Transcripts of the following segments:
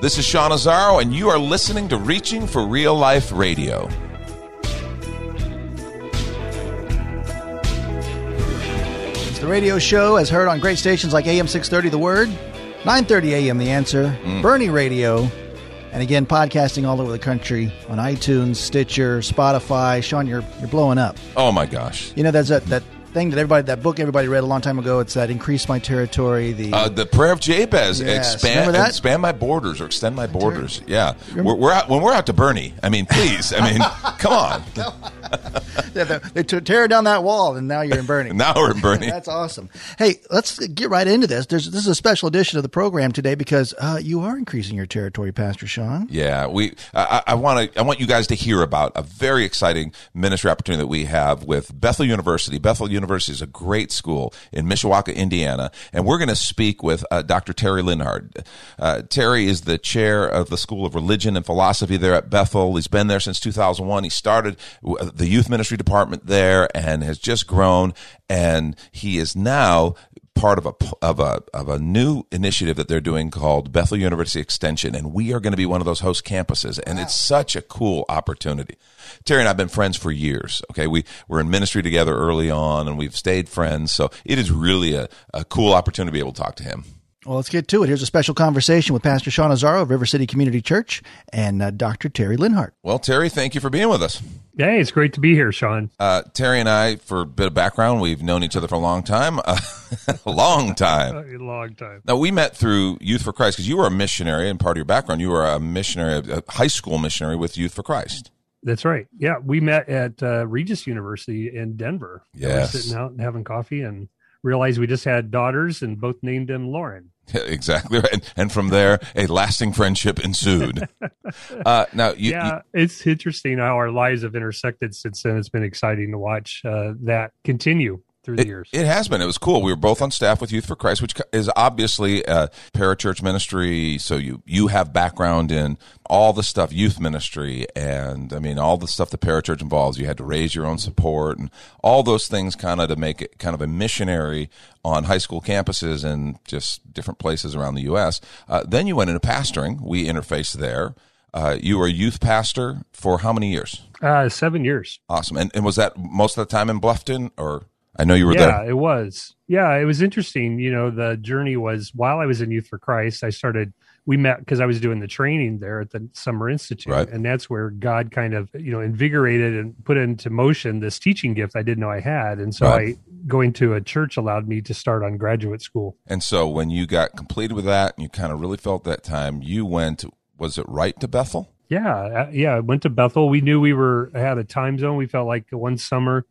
This is Sean Azzaro, and you are listening to Reaching for Real Life Radio. It's the radio show as heard on great stations like AM 630 The Word, 930 AM The Answer, mm. Boerne Radio, and again podcasting all over the country on iTunes, Stitcher, Spotify. Sean, you're you're blowing up. Oh my gosh. You know that's that that thing that everybody that book everybody read a long time ago. It's that increase my territory. The Uh, the prayer of Jabez, Yes. expand, expand my borders or extend my borders. Yeah, we're, we're out, when we're out to Boerne. I mean, please. I mean, come on. they, they tear down that wall, and now you're in Boerne. Now we're in Boerne. That's awesome. Hey, let's get right into this. There's this is a special edition of the program today because uh, you are increasing your territory, Pastor Sean. Yeah, we. I, I want to. I want you guys to hear about a very exciting ministry opportunity that we have with Bethel University. Bethel University is a great school in Mishawaka, Indiana, and we're going to speak with uh, Dr. Terry Linhart. Uh, Terry is the chair of the School of Religion and Philosophy there at Bethel. He's been there since 2001. He started the youth ministry department there and has just grown. And he is now part of a of a of a new initiative that they're doing called Bethel University Extension, and we are going to be one of those host campuses, and it's such a cool opportunity. Terry and I've been friends for years. Okay, we were in ministry together early on, and we've stayed friends. So it is really a, a cool opportunity to be able to talk to him. Well, let's get to it. Here's a special conversation with Pastor Sean Azzaro of River City Community Church and uh, Dr. Terry Linhart. Well, Terry, thank you for being with us. Hey, it's great to be here, Sean. Uh, Terry and I, for a bit of background, we've known each other for a long time, uh, a long time. A long time. Now we met through Youth for Christ because you were a missionary, and part of your background, you were a missionary, a high school missionary with Youth for Christ. That's right. Yeah, we met at uh, Regis University in Denver. We Yes. sitting out and having coffee, and realized we just had daughters, and both named them Lauren. Yeah, exactly right. And, and from there, a lasting friendship ensued. Uh, now, you, yeah, it's interesting how our lives have intersected since then. It's been exciting to watch uh, that continue through the it, years. it has been. It was cool. We were both on staff with Youth for Christ, which is obviously a parachurch ministry. So you you have background in all the stuff youth ministry, and I mean all the stuff the parachurch involves. You had to raise your own support and all those things, kind of to make it kind of a missionary on high school campuses and just different places around the U.S. Uh, then you went into pastoring. We interfaced there. Uh, you were a youth pastor for how many years? uh, seven years. Awesome. And, and was that most of the time in Bluffton, or I know you were yeah, there? it was. Yeah, it was interesting. You know, the journey was while I was in Youth for Christ, I started. We met because I was doing the training there at the Summer Institute, Right. and that's where God kind of you know invigorated and put into motion this teaching gift I didn't know I had, and so Right. I going to a church allowed me to start on graduate school. And so when you got completed with that and you kind of really felt that time, you went, was it right to Bethel? Yeah, uh, yeah. I went to Bethel. We knew we were had a time zone. We felt like one summer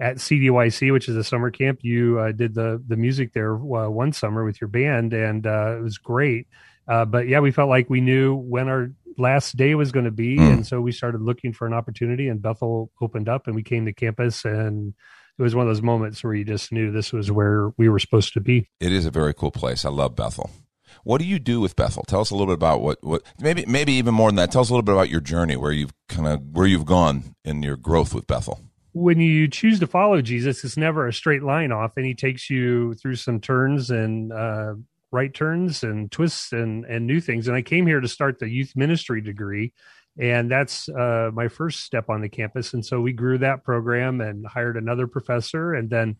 at CDYC, which is a summer camp. You uh, did the the music there uh, one summer with your band, and uh, it was great. Uh, but yeah, we felt like we knew when our last day was going to be, Mm. and so we started looking for an opportunity. And Bethel opened up, and we came to campus, and it was one of those moments where you just knew this was where we were supposed to be. It is a very cool place. I love Bethel. What do you do with Bethel? Tell us a little bit about what, what maybe maybe even more than that. Tell us a little bit about your journey, where you've kind of where you've gone in your growth with Bethel. When you choose to follow Jesus, it's never a straight line off, and he takes you through some turns and uh, right turns and twists and and new things. And I came here to start the youth ministry degree, and that's uh, my first step on the campus. And so we grew that program and hired another professor, and then.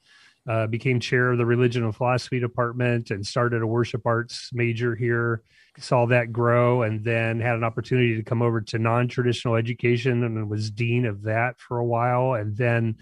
Uh, became chair of the religion and philosophy department and started a worship arts major here saw that grow and then had an opportunity to come over to non-traditional education and was dean of that for a while. And then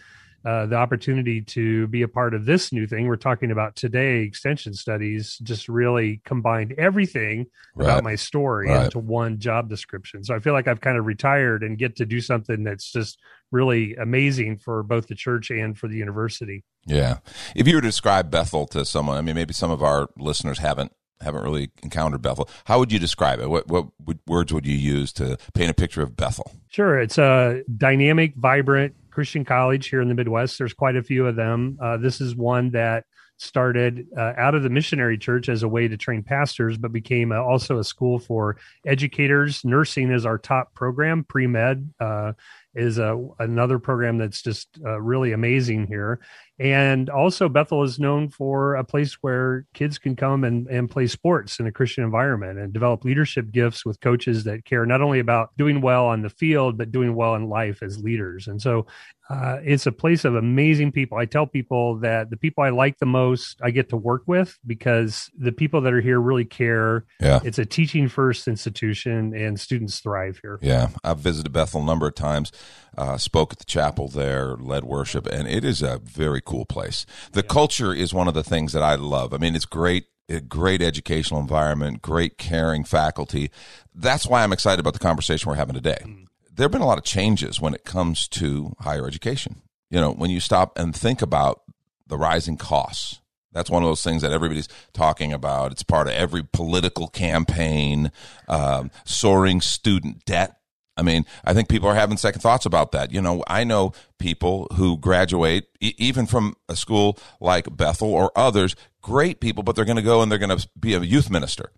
uh, the opportunity to be a part of this new thing we're talking about today extension studies just really combined everything Right. about my story Right. into one job description so i feel like i've kind of retired and get to do something that's just really amazing for both the church and for the university Yeah. If you were to describe Bethel to someone, I mean, maybe some of our listeners haven't haven't really encountered Bethel. How would you describe it? What what words would you use to paint a picture of Bethel? Sure. It's a dynamic, vibrant Christian college here in the Midwest. There's quite a few of them. Uh, this is one that started uh, out of the missionary church as a way to train pastors, but became uh also a school for educators. Nursing is our top program, pre med. Uh, is a, another program that's just uh, really amazing here. And also, Bethel is known for a place where kids can come and, and play sports in a Christian environment and develop leadership gifts with coaches that care not only about doing well on the field, but doing well in life as leaders. And so uh, it's a place of amazing people. I tell people that the people I like the most, I get to work with because the people that are here really care. Yeah. It's a teaching first institution and students thrive here. Yeah. I've visited Bethel a number of times, uh, spoke at the chapel there, led worship, and it is a very cool place. The yeah. culture is one of the things that I love. I mean, it's great a great educational environment, great caring faculty. That's why I'm excited about the conversation we're having today. There have been a lot of changes when it comes to higher education. You know, when you stop and think about the rising costs, that's one of those things that everybody's talking about. It's part of every political campaign, um, soaring student debt. I mean, I think people are having second thoughts about that. You know, I know people who graduate e- even from a school like Bethel or others, great people, but they're going to go and they're going to be a youth minister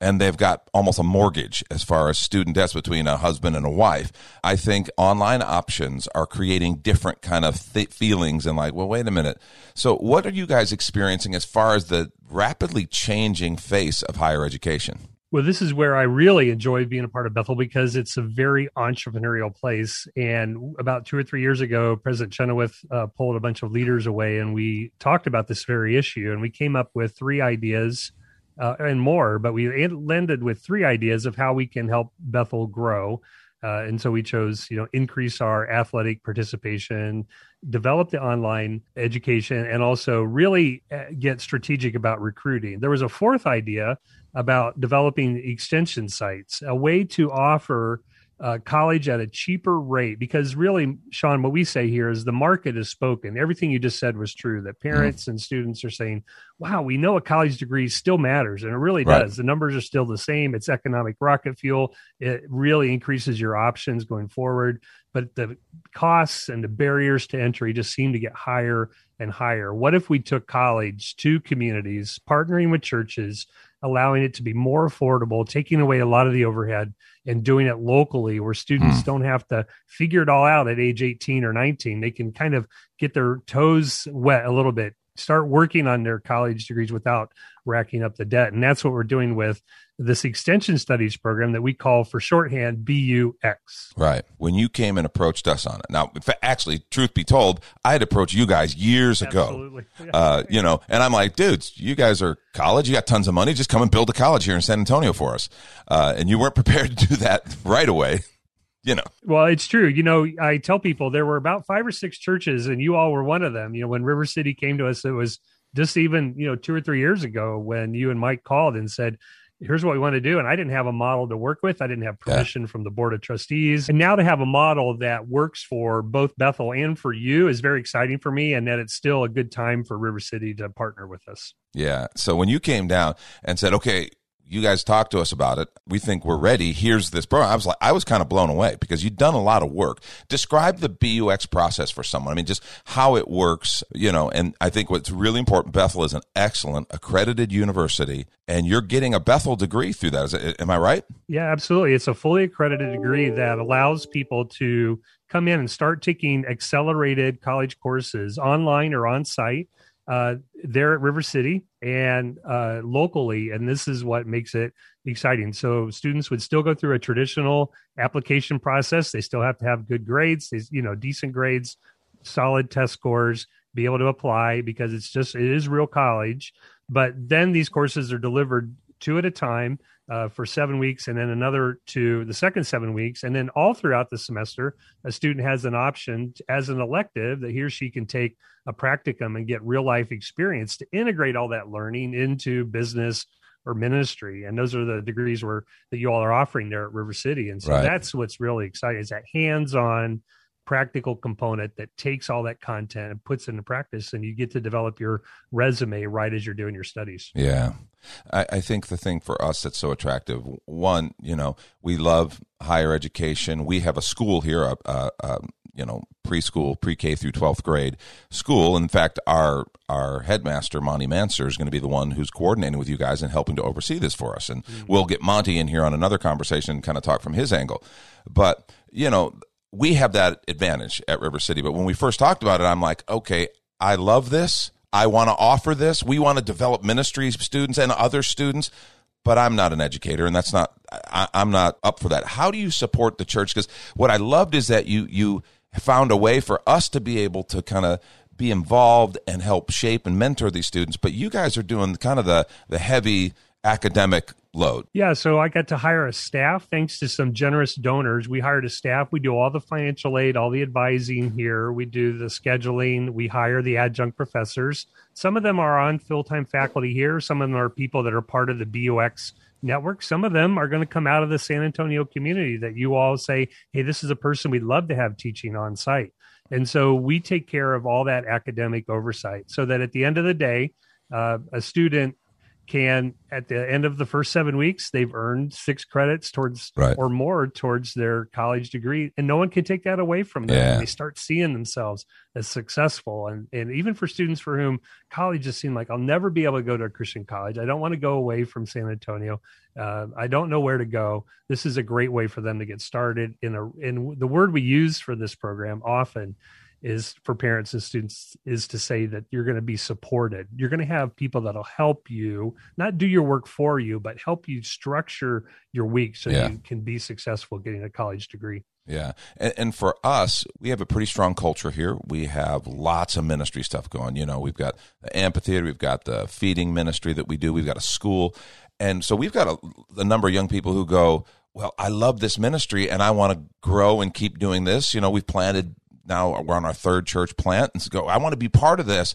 and they've got almost a mortgage as far as student debts between a husband and a wife. I think online options are creating different kind of th- feelings and like, well, wait a minute. So what are you guys experiencing as far as the rapidly changing face of higher education? Well, this is where I really enjoy being a part of Bethel because it's a very entrepreneurial place. And about two or three years ago, President Chenoweth uh, pulled a bunch of leaders away and we talked about this very issue. And we came up with three ideas uh, and more. But we landed with three ideas of how we can help Bethel grow. Uh, and so we chose, you know, increase our athletic participation, develop the online education, and also really uh, get strategic about recruiting. There was a fourth idea about developing extension sites, a way to offer uh, college at a cheaper rate because really sean what we say here is the market has spoken everything you just said was true that mm-hmm. parents mm-hmm. and students are saying wow we know a college degree still matters and it really right. does the numbers are still the same it's economic rocket fuel it really increases your options going forward but the costs and the barriers to entry just seem to get higher and higher what if we took college to communities partnering with churches allowing it to be more affordable, taking away a lot of the overhead and doing it locally where students mm. don't have to figure it all out at age 18 or 19. They can kind of get their toes wet a little bit, start working on their college degrees without racking up the debt. And that's what we're doing with this extension studies program that we call for shorthand BUX. Right. When you came and approached us on it. Now, actually, truth be told, I had approached you guys years ago. Yeah. Uh, you know, and I'm like, dudes, you guys are college. You got tons of money. Just come and build a college here in San Antonio for us. Uh, and you weren't prepared to do that right away. You know, well, it's true. You know, I tell people there were about five or six churches, and you all were one of them. You know, when River City came to us, it was just even you know two or three years ago when you and Mike called and said, here's what we want to do. And I didn't have a model to work with. I didn't have permission yeah. from the board of trustees. And now to have a model that works for both Bethel and for you is very exciting for me. And that it's still a good time for River City to partner with us. Yeah. So when you came down and said, okay, you guys talked to us about it. We think we're ready. Here's this program. I was like, I was kind of blown away because you've done a lot of work. Describe the BUX process for someone. I mean, just how it works, you know, and I think what's really important, Bethel is an excellent accredited university and you're getting a Bethel degree through that. Is it, am I right? Yeah, absolutely. It's a fully accredited degree that allows people to come in and start taking accelerated college courses online or on site uh, there at River City and uh, locally, and this is what makes it exciting. So students would still go through a traditional application process. They still have to have good grades, they, you know, decent grades, solid test scores, be able to apply because it's just it is real college. But then these courses are delivered two at a time uh, for seven weeks and then another to the second seven weeks. And then all throughout the semester, a student has an option to, as an elective that he or she can take a practicum and get real life experience to integrate all that learning into business or ministry. And those are the degrees where that you all are offering there at River City. And so right. that's what's really exciting is that hands on practical component that takes all that content and puts it into practice and you get to develop your resume right as you're doing your studies. Yeah. I, I, think the thing for us that's so attractive one you know we love higher education. We have a school here a, a, a you know preschool pre-k through 12th grade school. In fact our our headmaster monty manser is going to be the one who's coordinating with you guys and helping to oversee this for us. And mm-hmm. we'll get monty in here on another conversation and kind of talk from his angle. But you know we have that advantage at River City. But when we first talked about it, I'm like, okay, I love this. I want to offer this. We want to develop ministries students and other students, but I'm not an educator, and that's not. I, am not up for that. How do you support the church? Because what I loved is that you you found a way for us to be able to kind of be involved and help shape and mentor these students. But you guys are doing kind of the the heavy academic load. Yeah, so I got to hire a staff thanks to some generous donors. We hired a staff. We do all the financial aid, all the advising here. We do the scheduling. We hire the adjunct professors. Some of them are on full time faculty here. Some of them are people that are part of the BUX network. Some of them are going to come out of the San Antonio community that you all say, hey, this is a person we'd love to have teaching on site. And so we take care of all that academic oversight so that at the end of the day, uh, a student can at the end of the first seven weeks they've earned six credits towards right. or more towards their college degree and no one can take that away from them yeah. they start seeing themselves as successful and and even for students for whom college just seemed like i'll never be able to go to a christian college i don't want to go away from san antonio uh, i don't know where to go this is a great way for them to get started in a in the word we use for this program often is for parents and students is to say that you're going to be supported. You're going to have people that'll help you, not do your work for you, but help you structure your week so yeah. you can be successful getting a college degree. Yeah. And, and, for us, we have a pretty strong culture here. We have lots of ministry stuff going. You know, we've got the amphitheater, we've got the feeding ministry that we do, we've got a school. And so we've got a, a number of young people who go, well, I love this ministry and I want to grow and keep doing this. You know, we've planted now we're on our third church plant and go, I want to be part of this,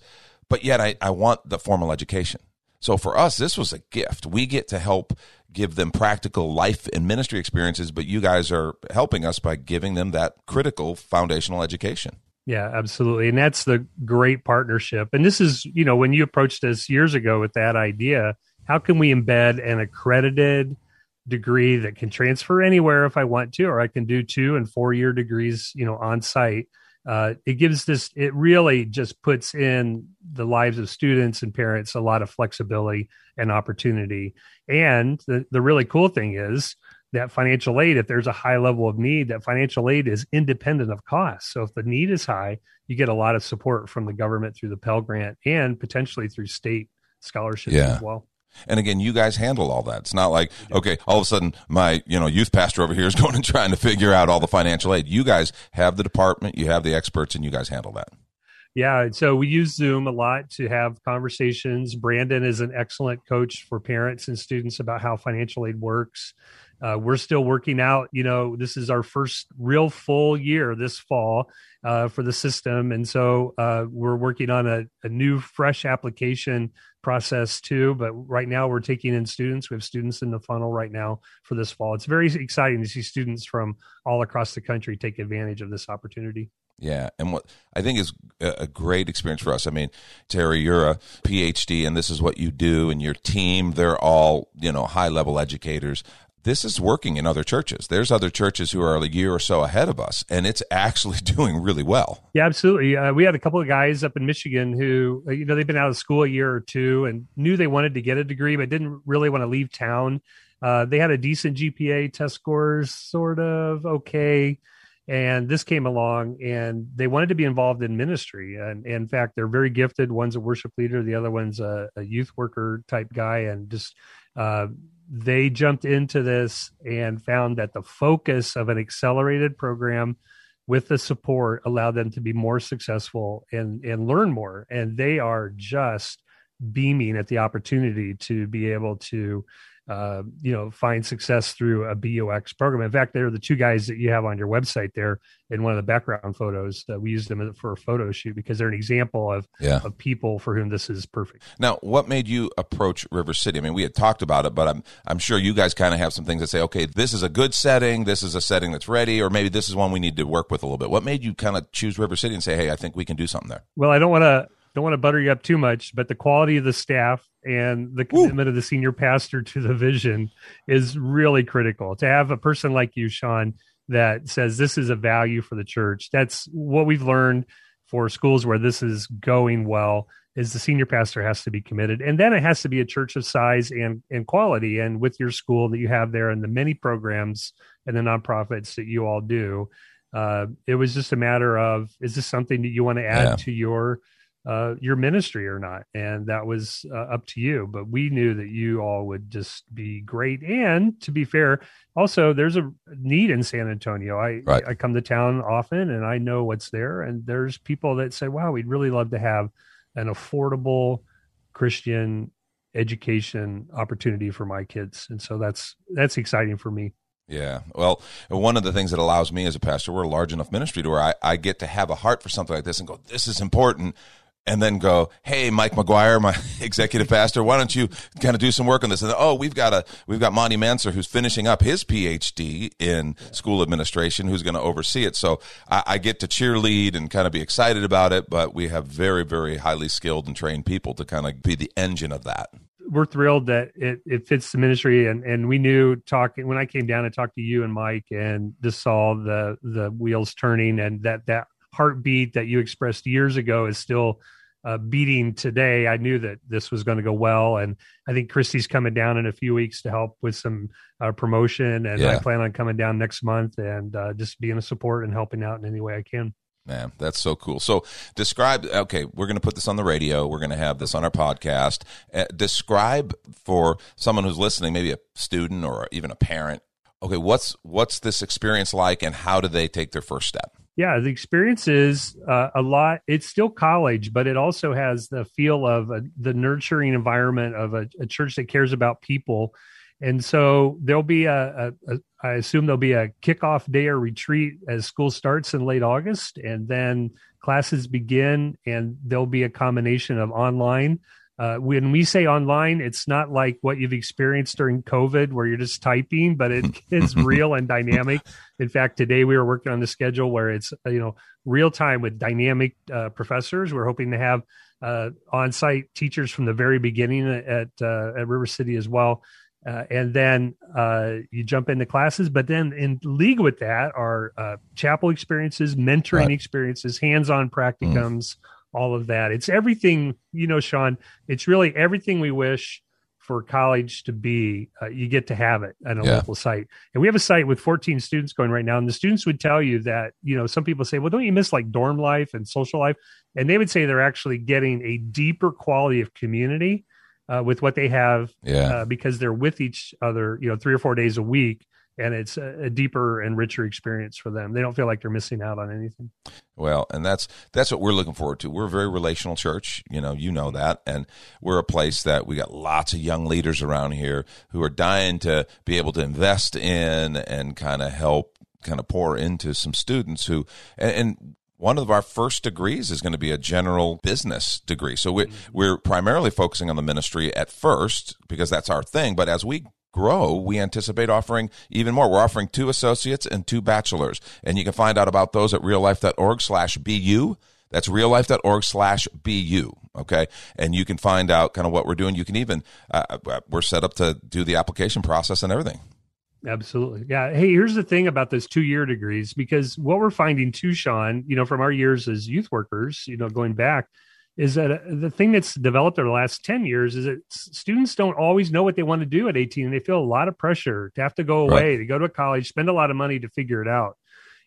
but yet I, I want the formal education. So for us, this was a gift. We get to help give them practical life and ministry experiences, but you guys are helping us by giving them that critical foundational education. Yeah, absolutely. And that's the great partnership. And this is, you know, when you approached us years ago with that idea, how can we embed an accredited degree that can transfer anywhere if I want to, or I can do two and four year degrees, you know, on site uh, it gives this it really just puts in the lives of students and parents a lot of flexibility and opportunity. And the, the really cool thing is that financial aid if there's a high level of need that financial aid is independent of cost. So if the need is high you get a lot of support from the government through the pell grant and potentially through state scholarships yeah. as well and again, you guys handle all that. It's not like, okay, all of a sudden my, you know, youth pastor over here is going and trying to figure out all the financial aid. You guys have the department, you have the experts, and you guys handle that. Yeah, so we use Zoom a lot to have conversations. Brandon is an excellent coach for parents and students about how financial aid works. Uh, we're still working out. You know, this is our first real full year this fall uh, for the system, and so uh, we're working on a, a, new, fresh application process too. But right now, we're taking in students. We have students in the funnel right now for this fall. It's very exciting to see students from all across the country take advantage of this opportunity. Yeah, and what I think is a great experience for us. I mean, Terry, you're a PhD, and this is what you do, and your team—they're all you know high level educators this is working in other churches. There's other churches who are a year or so ahead of us, and it's actually doing really well. Yeah, absolutely. Uh, we had a couple of guys up in Michigan who, uh, you know, they've been out of school a year or two and knew they wanted to get a degree, but didn't really want to leave town. Uh, they had a decent GPA, test scores, sort of okay. And this came along, and they wanted to be involved in ministry. And, and in fact, they're very gifted. One's a worship leader, the other one's a, a youth worker type guy, and just uh, they jumped into this and found that the focus of an accelerated program with the support allowed them to be more successful and and learn more. And they are just beaming at the opportunity to be able to uh, you know, find success through a BUX program. In fact, they're the two guys that you have on your website there in one of the background photos. Uh, we use them for a photo shoot because they're an example of yeah. of people for whom this is perfect. Now, what made you approach River City? I mean, we had talked about it, but I'm I'm sure you guys kind of have some things that say, okay, this is a good setting, this is a setting that's ready, or maybe this is one we need to work with a little bit. What made you kind of choose River City and say, hey, I think we can do something there? Well, I don't want to don't want to butter you up too much, but the quality of the staff and the commitment of the senior pastor to the vision is really critical. To have a person like you, Sean, that says this is a value for the church. That's what we've learned for schools where this is going well is the senior pastor has to be committed and then it has to be a church of size and and quality and with your school that you have there and the many programs and the nonprofits that you all do uh, it was just a matter of is this something that you want to add Yeah. to your uh, your ministry or not? And that was uh, up to you. But we knew that you all would just be great. And to be fair, also there's a need in San Antonio. I Right. I come to town often, and I know what's there. And there's people that say, "Wow, we'd really love to have an affordable Christian education opportunity for my kids." And so that's that's exciting for me. Yeah. Well, one of the things that allows me as a pastor, we're a large enough ministry to where I, I get to have a heart for something like this and go, this is important. And then go, hey, Mike McGuire, my executive pastor, why don't you kind of do some work on this? And oh, we've got a we've got Monty Manser who's finishing up his PhD in school administration, who's going to oversee it. So I, I get to cheerlead and kind of be excited about it. But we have very, very highly skilled and trained people to kind of be the engine of that. we're thrilled that it, it fits the ministry and, and we knew talking when I came down and talked to you and Mike and just saw the the wheels turning and that that heartbeat that you expressed years ago is still uh, beating today. I knew that this was going to go well, and I think Christy's coming down in a few weeks to help with some uh, promotion, and I plan on coming down next month and uh, just being a support and helping out in any way I can. Man, that's so cool. So, describe. Okay, we're going to put this on the radio. We're going to have this on our podcast. Uh, describe for someone who's listening, maybe a student or even a parent. Okay, what's what's this experience like, and how do they take their first step? Yeah, the experience is uh, a lot. It's still college, but it also has the feel of a, the nurturing environment of a, a church that cares about people. And so there'll be a, I assume there'll be a kickoff day or retreat as school starts in late August, and then classes begin, and there'll be a combination of online. Uh, when we say online, it's not like what you've experienced during COVID, where you're just typing, but it is real and dynamic. In fact, today we were working on the schedule where it's uh, you know real time with dynamic uh, professors. We're hoping to have uh, on site teachers from the very beginning at uh, at River City as well. Uh, and then uh, you jump into classes, but then in league with that are uh, chapel experiences, mentoring Right. experiences, hands-on practicums, all of that. It's everything, you know, Sean. It's really everything we wish for college to be. Uh, you get to have it at a Yeah. local site, and we have a site with 14 students going right now. And the students would tell you that, you know, some people say, "Well, don't you miss like dorm life and social life?" And they would say they're actually getting a deeper quality of community uh, with what they have Yeah, uh, because they're with each other, you know, three or four days a week, and it's a, deeper and richer experience for them. They don't feel like they're missing out on anything. Well, and that's that's what we're looking forward to. We're a very relational church, you know, you know mm-hmm. that, and we're a place that we got lots of young leaders around here who are dying to be able to invest in and kind of help, kind of pour into some students who, and, and one of our first degrees is going to be a general business degree. So we're, mm-hmm. we're primarily focusing on the ministry at first because that's our thing. But as we grow, we anticipate offering even more. We're offering two associates and two bachelors. And you can find out about those at reallife.org slash BU. That's reallife.org slash BU. Okay. And you can find out kind of what we're doing. You can even, uh, we're set up to do the application process and everything. Absolutely. Yeah. Hey, here's the thing about those two year degrees, because what we're finding too, Sean, you know, from our years as youth workers, you know, going back, is that uh, the thing that's developed over the last 10 years is that students don't always know what they want to do at 18 and they feel a lot of pressure to have to go away Right. to go to a college spend a lot of money to figure it out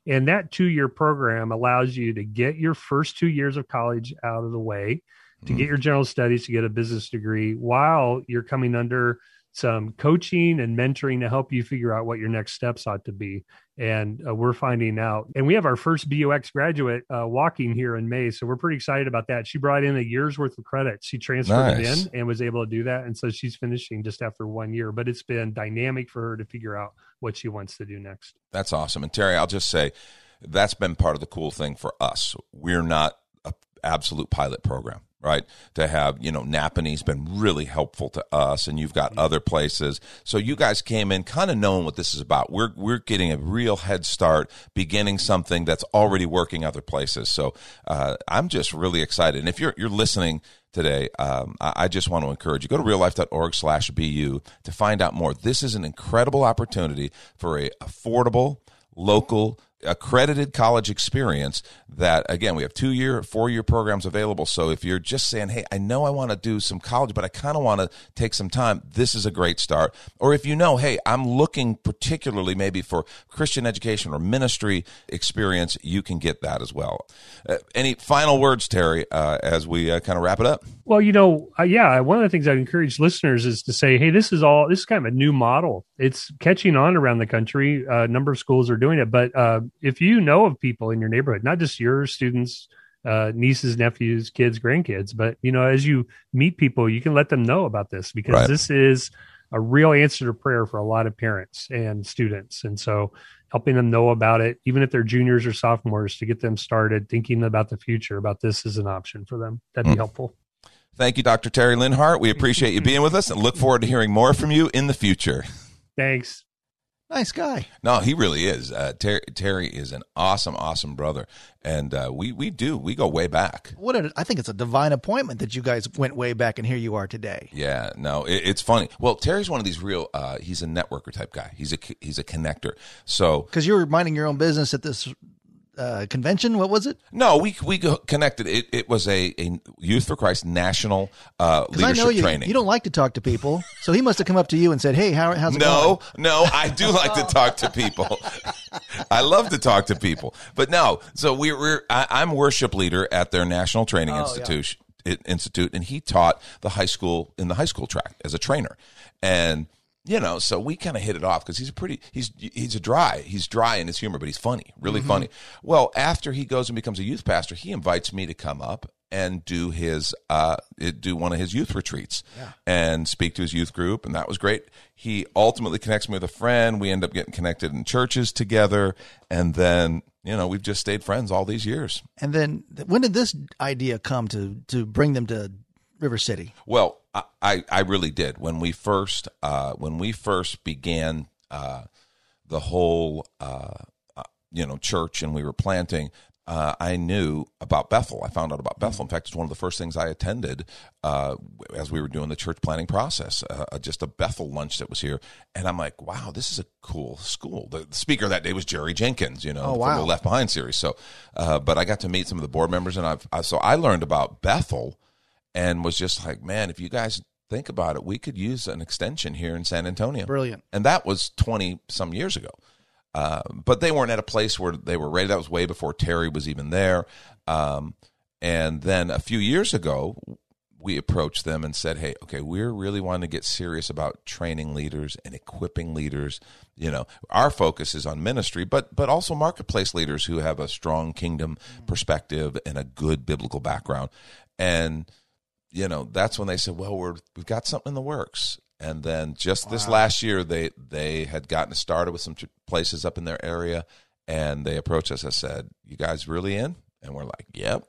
and that two year program allows you to get your first two years of college out of the way to get your general studies to get a business degree while you're coming under some coaching and mentoring to help you figure out what your next steps ought to be. And uh, we're finding out. And we have our first BUX graduate uh, walking here in May. So we're pretty excited about that. She brought in a year's worth of credits. She transferred Nice. it in and was able to do that. And so she's finishing just after one year. But it's been dynamic for her to figure out what she wants to do next. That's awesome. And Terry, I'll just say that's been part of the cool thing for us. We're not a absolute pilot program, right? To have, you know, Nappanee's been really helpful to us and you've got other places. So you guys came in kind of knowing what this is about. We're we're getting a real head start, beginning something that's already working other places. So uh, I'm just really excited. And if you're you're listening today, um, I, I just want to encourage you. Go to reallife.org slash BU to find out more. This is an incredible opportunity for a affordable, local, accredited college experience that again we have two year four year programs available. So if you're just saying hey i know i want to do some college but i kind of want to take some time this is a great start. Or if you know hey i'm looking particularly maybe for christian education or ministry experience you can get that as well. Uh, any final words terry uh, as we uh, kind of wrap it up? Well you know uh, yeah one of the things i encourage listeners is to say hey this is all this is kind of a new model. It's catching on around the country. Uh, a number of schools are doing it but uh, if you know of people in your neighborhood, not just your students, uh, nieces, nephews, kids, grandkids, but you know, as you meet people, you can let them know about this because right. this is a real answer to prayer for a lot of parents and students. And so helping them know about it, even if they're juniors or sophomores, to get them started thinking about the future, about this as an option for them. That'd be mm. helpful. Thank you, Dr. Terry Linhart. We appreciate you being with us and look forward to hearing more from you in the future. Thanks. Nice guy. No, he really is. Uh, Terry, Terry is an awesome, awesome brother, and uh, we we do we go way back. What a, I think it's a divine appointment that you guys went way back, and here you are today. Yeah, no, it, it's funny. Well, Terry's one of these real. Uh, he's a networker type guy. He's a he's a connector. So because you're minding your own business at this uh, convention. What was it? No, we we connected. It, it was a, a Youth for Christ national uh, leadership I know you, training. You don't like to talk to people, so he must have come up to you and said, "Hey, how, how's it no, going?" No, no, I do like to talk to people. I love to talk to people, but no. So we, we're I, am worship leader at their national training oh, institution. Yeah. Institute, and he taught the high school in the high school track as a trainer, and you know, so we kind of hit it off because he's a pretty he's he's a dry he's dry in his humor, but he's funny, really mm-hmm. funny. Well, after he goes and becomes a youth pastor, he invites me to come up and do his uh do one of his youth retreats yeah. and speak to his youth group, and that was great. He ultimately connects me with a friend. We end up getting connected in churches together, and then you know we've just stayed friends all these years. And then when did this idea come to to bring them to River City? Well, I, I really did when we first uh, when we first began uh, the whole uh, uh you know church and we were planting. Uh, I knew about Bethel. I found out about Bethel. In fact, it's one of the first things I attended uh, as we were doing the church planning process. just a Bethel lunch that was here, and I'm like, "Wow, this is a cool school." The speaker that day was Jerry Jenkins, you know, oh, wow. from the Left Behind series. So, but I got to meet some of the board members, and I've I, so I learned about Bethel and was just like, man, if you guys think about it, we could use an extension here in San Antonio. Brilliant. And that was 20 some years ago. Uh, but they weren't at a place where they were ready. That was way before Terry was even there. Um, and then a few years ago, we approached them and said, "Hey, okay, we're really wanting to get serious about training leaders and equipping leaders. You know, our focus is on ministry, but but also marketplace leaders who have a strong kingdom perspective and a good biblical background." And you know, that's when they said, "Well, we're we've got something in the works." And then just wow. this last year, they they had gotten started with some places up in their area, and they approached us. I said, "You guys really in?" And we're like, "Yep."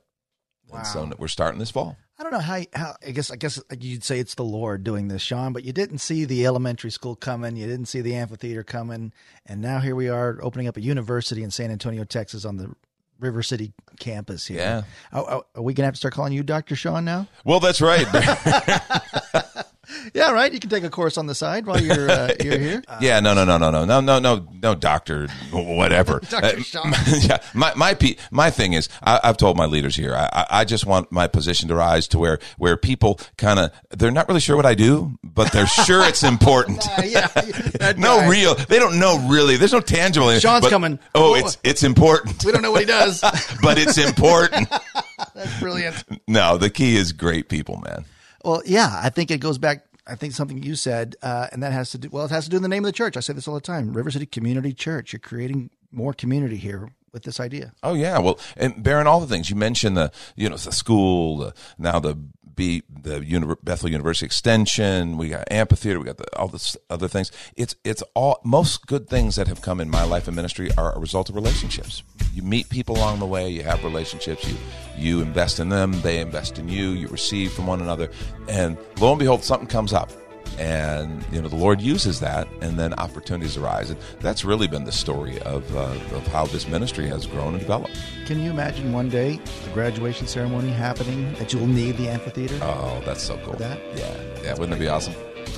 Wow. And so we're starting this fall. I don't know how, how. I guess I guess uh, you'd say it's the Lord doing this, Sean. But you didn't see the elementary school coming. You didn't see the amphitheater coming, and now here we are opening up a university in San Antonio, Texas, on the River City campus here. Yeah. Are, oh, oh, are we going to have to start calling you Dr. Sean now? Well, that's right. yeah, right. You can take a course on the side while you're uh, you're here. Uh, yeah, no, no, no, no, no, no, no, no, no, doctor, whatever. doctor Sean. yeah, my my my thing is, I, have told my leaders here, I, I just want my position to rise to where where people kind of they're not really sure what I do, but they're sure it's important. uh, yeah, no real, they don't know really. There's no tangible. Sean's but, coming. Oh, it's it's important. We don't know what he does, but it's important. That's brilliant. No, the key is great people, man. Well, yeah, I think it goes back. I think something you said, uh, and that has to do. Well, it has to do in the name of the church. I say this all the time: River City Community Church. You're creating more community here with this idea. Oh yeah, well, and Baron, all the things you mentioned the you know the school, the, now the be the Bethel University Extension. We got amphitheater. We got the, all this other things. It's it's all most good things that have come in my life and ministry are a result of relationships. You meet people along the way. You have relationships. You you invest in them. They invest in you. You receive from one another, and lo and behold, something comes up and you know the Lord uses that, and then opportunities arise, and that's really been the story of uh, of how this ministry has grown and developed. Can you imagine one day the graduation ceremony happening that you'll need the amphitheater? Oh, that's so cool! that? Yeah, yeah, wouldn't it be awesome?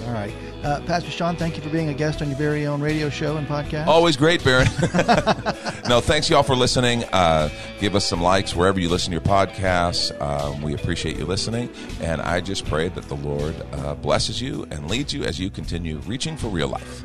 All right, uh, Pastor Sean, thank you for being a guest on your very own radio show and podcast. Always great, Baron. no, thanks y'all for listening. Uh, give us some likes wherever you listen to your podcasts. Um, we appreciate you listening, and I just pray that the Lord uh, blesses you and leads you as you continue reaching for real life.